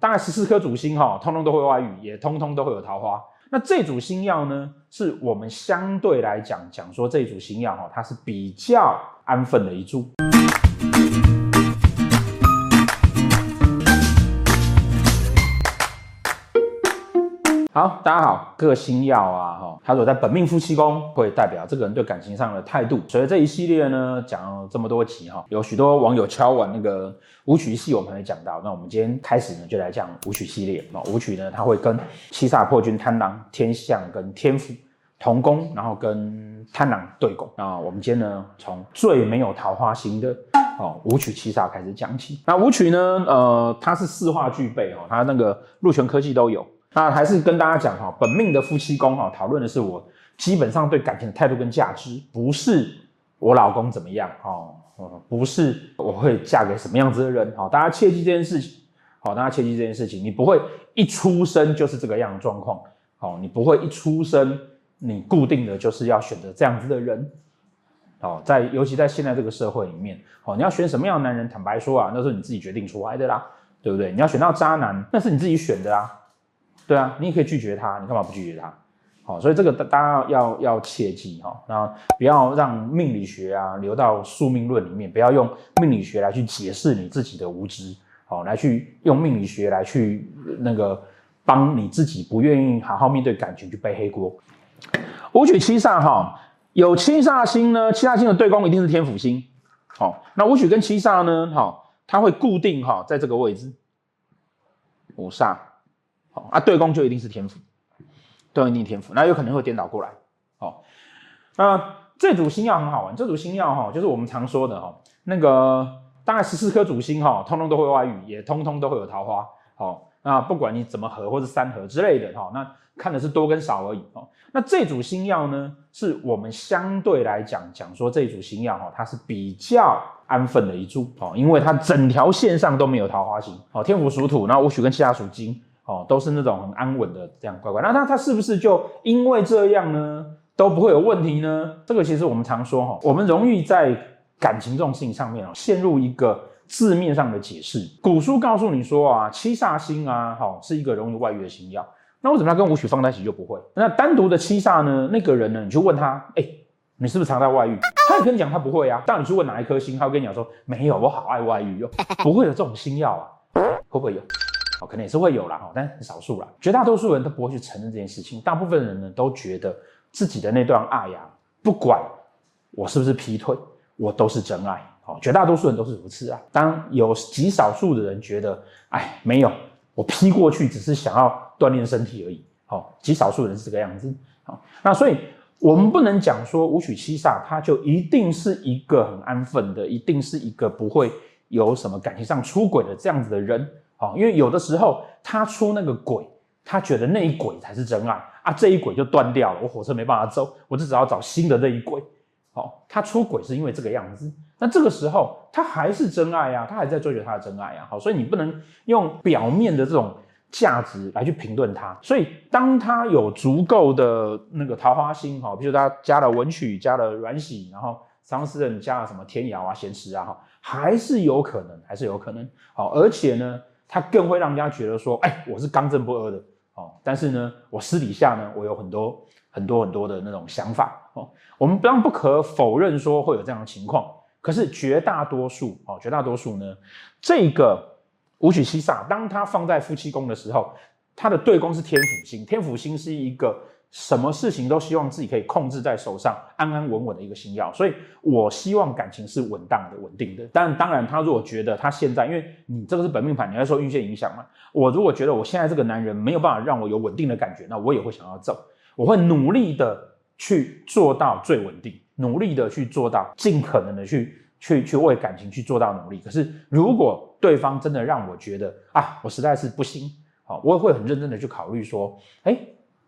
大概十四颗主星哈，通通都会外遇，也通通都会有桃花。那这组星耀呢，是我们相对来讲讲说这组星耀哈，它是比较安分的一组。好，大家好，各星曜啊，哈，他说在本命夫妻宫会代表这个人对感情上的态度。所以这一系列呢，讲了这么多集哈，有许多网友敲完那个武曲系，我们会讲到。那我们今天开始呢，就来讲武曲系列。那武曲呢，它会跟七煞破军贪狼、天象跟天府同宫，然后跟贪狼对宫。那我们今天呢，从最没有桃花星的哦武曲七煞开始讲起。那武曲呢，呃，它是四化俱备哦，它那个禄权科技都有。那还是跟大家讲哈，本命的夫妻宫哈，讨论的是我基本上对感情的态度跟价值，不是我老公怎么样哦，不是我会嫁给什么样子的人，好，大家切记这件事情，好，大家切记这件事情，你不会一出生就是这个样的状况，好，你不会一出生你固定的就是要选择这样子的人，好，在尤其在现在这个社会里面，好，你要选什么样的男人，坦白说啊，那是你自己决定出来的啦，对不对？你要选到渣男，那是你自己选的啊。对啊，你也可以拒绝他，你干嘛不拒绝他？好，所以这个大家要要切记哈，那不要让命理学啊流到宿命论里面，不要用命理学来去解释你自己的无知，好，来去用命理学来去那个帮你自己不愿意好好面对感情去背黑锅。五曲七煞哈，有七煞星呢，七煞星的对宫一定是天府星，好，那五曲跟七煞呢，好，它会固定哈在这个位置，五煞。啊，对宫就一定是天府，对一定天府，那有可能会颠倒过来。好，那这组星曜很好玩，这组星曜哈，就是我们常说的哈，那个大概十四颗主星哈，通通都会外遇，也通通都会有桃花。好，那不管你怎么合或是三合之类的哈，那看的是多跟少而已。哦，那这组星曜呢，是我们相对来讲讲说这组星曜哈，它是比较安分的一组哦，因为它整条线上都没有桃花星。好，天府属土，那戊戌跟七煞属金。哦，都是那种很安稳的这样乖乖，那他他是不是就因为这样呢，都不会有问题呢？这个其实我们常说哈，我们容易在感情这种事情上面哦，陷入一个字面上的解释。古书告诉你说啊，七煞星啊，好是一个容易外遇的星曜。那为什么他跟武曲放在一起就不会？那单独的七煞呢？那个人呢，你去问他，哎，你是不是常在外遇？他也跟你讲他不会啊。但你去问哪一颗星，他会跟你讲说没有，我好爱外遇哟，不会有这种星曜啊，会不会有？哦，可能也是会有啦，哈，但是很少数啦。绝大多数人都不会去承认这件事情。大部分人呢，都觉得自己的那段爱呀，不管我是不是劈腿，我都是真爱。哦，绝大多数人都是如此啊。当有极少数的人觉得，哎，没有，我劈过去只是想要锻炼身体而已。好，极少数人是这个样子。好，那所以我们不能讲说武曲七煞，他就一定是一个很安分的，一定是一个不会有什么感情上出轨的这样子的人。好，因为有的时候他出那个轨，他觉得那一轨才是真爱啊，这一轨就断掉了，我火车没办法走，我就只好找新的那一轨。好，他出轨是因为这个样子，那这个时候他还是真爱啊，他还在追求他的真爱啊。好，所以你不能用表面的这种价值来去评论他。所以当他有足够的那个桃花心，哈，比如他加了文曲，加了阮喜，然后三方四正加了什么天姚啊、咸池啊，哈，还是有可能，还是有可能。好，而且呢。他更会让人家觉得说，哎，我是刚正不阿的哦。但是呢，我私底下呢，我有很多很多很多的那种想法哦。我们当然不可否认说会有这样的情况，可是绝大多数哦，绝大多数呢，这个武曲七煞，当他放在夫妻宫的时候，他的对宫是天府星，天府星是一个。什么事情都希望自己可以控制在手上，安安稳稳的一个星耀，所以我希望感情是稳当的、稳定的。但当然，他如果觉得他现在，因为你这个是本命盘，你要受运线影响嘛。我如果觉得我现在这个男人没有办法让我有稳定的感觉，那我也会想要走，我会努力的去做到最稳定，努力的去做到尽可能的去去去为感情去做到努力。可是如果对方真的让我觉得啊，我实在是不行，好，我也会很认真的去考虑说，哎。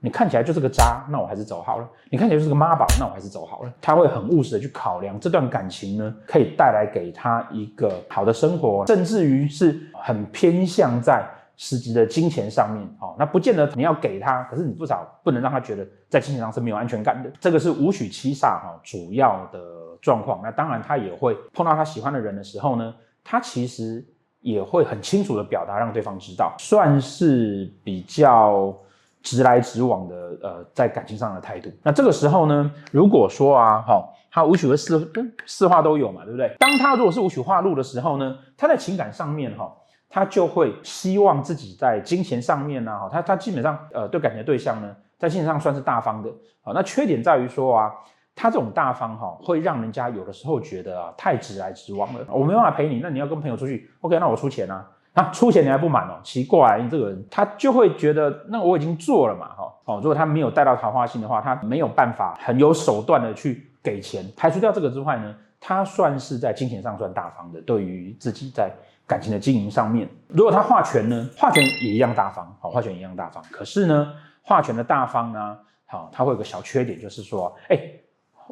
你看起来就是个渣，那我还是走好了。你看起来就是个妈宝，那我还是走好了。他会很务实的去考量这段感情呢，可以带来给他一个好的生活，甚至于是很偏向在实际的金钱上面。哦，那不见得你要给他，可是你至少不能让他觉得在金钱上是没有安全感的。这个是武曲七煞哈主要的状况。那当然他也会碰到他喜欢的人的时候呢，他其实也会很清楚的表达，让对方知道，算是比较直来直往的，呃，在感情上的态度。那这个时候呢，如果说啊，哈，他五曲和四四化都有嘛，对不对？当他如果是五曲化禄的时候呢，他在情感上面哈，他就会希望自己在金钱上面呢，哈，他他基本上呃对感情的对象呢，在金钱上算是大方的，好，那缺点在于说啊。他这种大方哈，会让人家有的时候觉得啊，太直来直往了。我没办法陪你，那你要跟朋友出去，OK？那我出钱啊，出钱你还不满哦？奇怪，你这个人他就会觉得，那我已经做了嘛，哈，哦，如果他没有带到桃花星的话，他没有办法很有手段的去给钱。排除掉这个之外呢，他算是在金钱上算大方的。对于自己在感情的经营上面，如果他化权呢，化权也一样大方，好，化权一样大方。可是呢，化权的大方呢，好，他会有个小缺点，就是说，哎。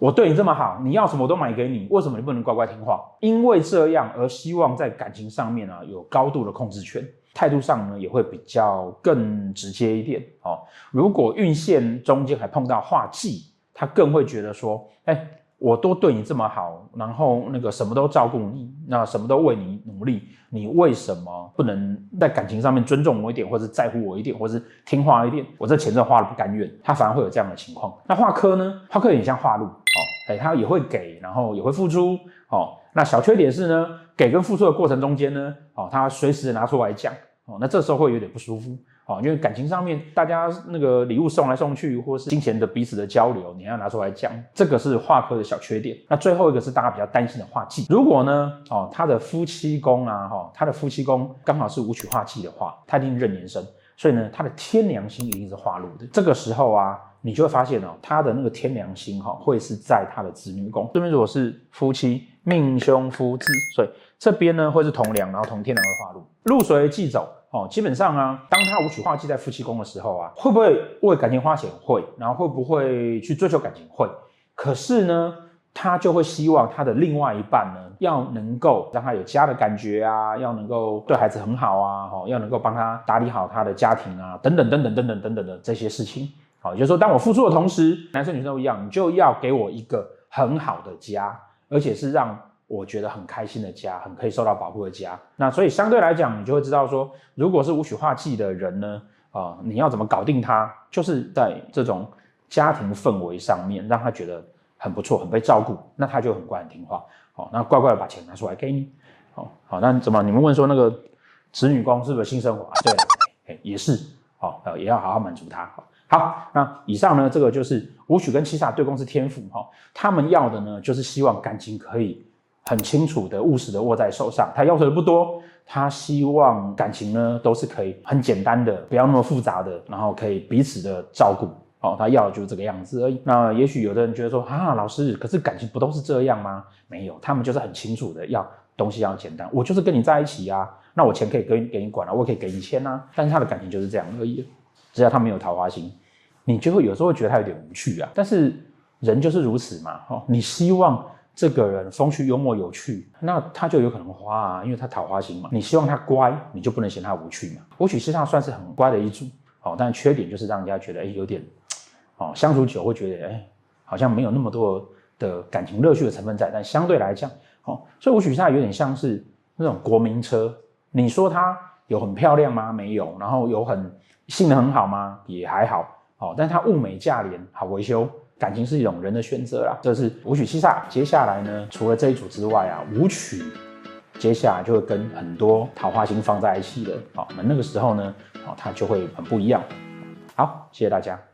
我对你这么好，你要什么我都买给你，为什么你不能乖乖听话？因为这样而希望在感情上面啊有高度的控制权，态度上呢也会比较更直接一点哦。如果运线中间还碰到画忌，他更会觉得说，哎。我都对你这么好，然后那个什么都照顾你，那什么都为你努力，你为什么不能在感情上面尊重我一点，或者在乎我一点，或是听话一点？我这钱真花了不甘愿，他反而会有这样的情况。那化科呢？化科有点像化禄哦，哎，他也会给，然后也会付出哦。那小缺点是呢，给跟付出的过程中间呢，哦，他随时拿出来讲哦，那这时候会有点不舒服。啊，因为感情上面，大家那个礼物送来送去，或是金钱的彼此的交流，你要拿出来讲，这个是化科的小缺点。那最后一个是大家比较担心的化忌。如果呢，哦，他的夫妻宫啊，哈，他的夫妻宫刚好是武曲化忌的话，他一定壬年生，所以呢，他的天良星一定是化禄的。这个时候啊，你就会发现哦，他的那个天良星哈，会是在他的子女宫。这边如果是夫妻命凶夫智，所以这边呢会是同梁，然后同天梁会化禄，入随忌走。哦，基本上啊，当他无取化忌在夫妻宫的时候啊，会不会为感情花钱？会，然后会不会去追求感情？会。可是呢，他就会希望他的另外一半呢，要能够让他有家的感觉啊，要能够对孩子很好啊，哦，要能够帮他打理好他的家庭啊，等等等等等等等等的这些事情。好，也就是说，当我付出的同时，男生女生都一样，你就要给我一个很好的家，而且是让。我觉得很开心的家，很可以受到保护的家。那所以相对来讲，你就会知道说，如果是武曲化忌的人呢，啊、你要怎么搞定他？就是在这种家庭氛围上面，让他觉得很不错，很被照顾，那他就很乖很听话。好，那乖乖的把钱拿出来给你。好，好，那怎么？你们问说那个子女宫是不是性生活啊？对，也是。好，也要好好满足他。好，那以上呢，这个就是武曲跟七煞对宫是天赋哈，他们要的呢，就是希望感情可以。很清楚的、务实的握在手上，他要求的不多，他希望感情呢都是可以很简单的，不要那么复杂的，然后可以彼此的照顾，哦，他要的就是这个样子而已。那也许有的人觉得说，啊，老师，可是感情不都是这样吗？没有，他们就是很清楚的，要东西要简单，我就是跟你在一起啊，那我钱可以给给你管了，我可以给你钱啊，但是他的感情就是这样而已，只要他没有桃花心，你就会有时候会觉得他有点无趣啊，但是人就是如此嘛，哦，你希望。这个人风趣幽默有趣，那他就有可能花啊，因为他桃花心嘛。你希望他乖，你就不能嫌他无趣嘛。武曲七杀算是很乖的一组，哦，但缺点就是让人家觉得，哎，有点，哦，相处久会觉得，哎，好像没有那么多的感情乐趣的成分在。但相对来讲，哦，所以武曲七杀有点像是那种国民车。你说它有很漂亮吗？没有。然后有很性能很好吗？也还好。好，但它物美价廉，好维修。感情是一种人的选择啦，这是舞曲七煞。接下来呢，除了这一组之外啊，舞曲接下来就会跟很多桃花星放在一起了。好，那那个时候呢，哦，它就会很不一样。好，谢谢大家。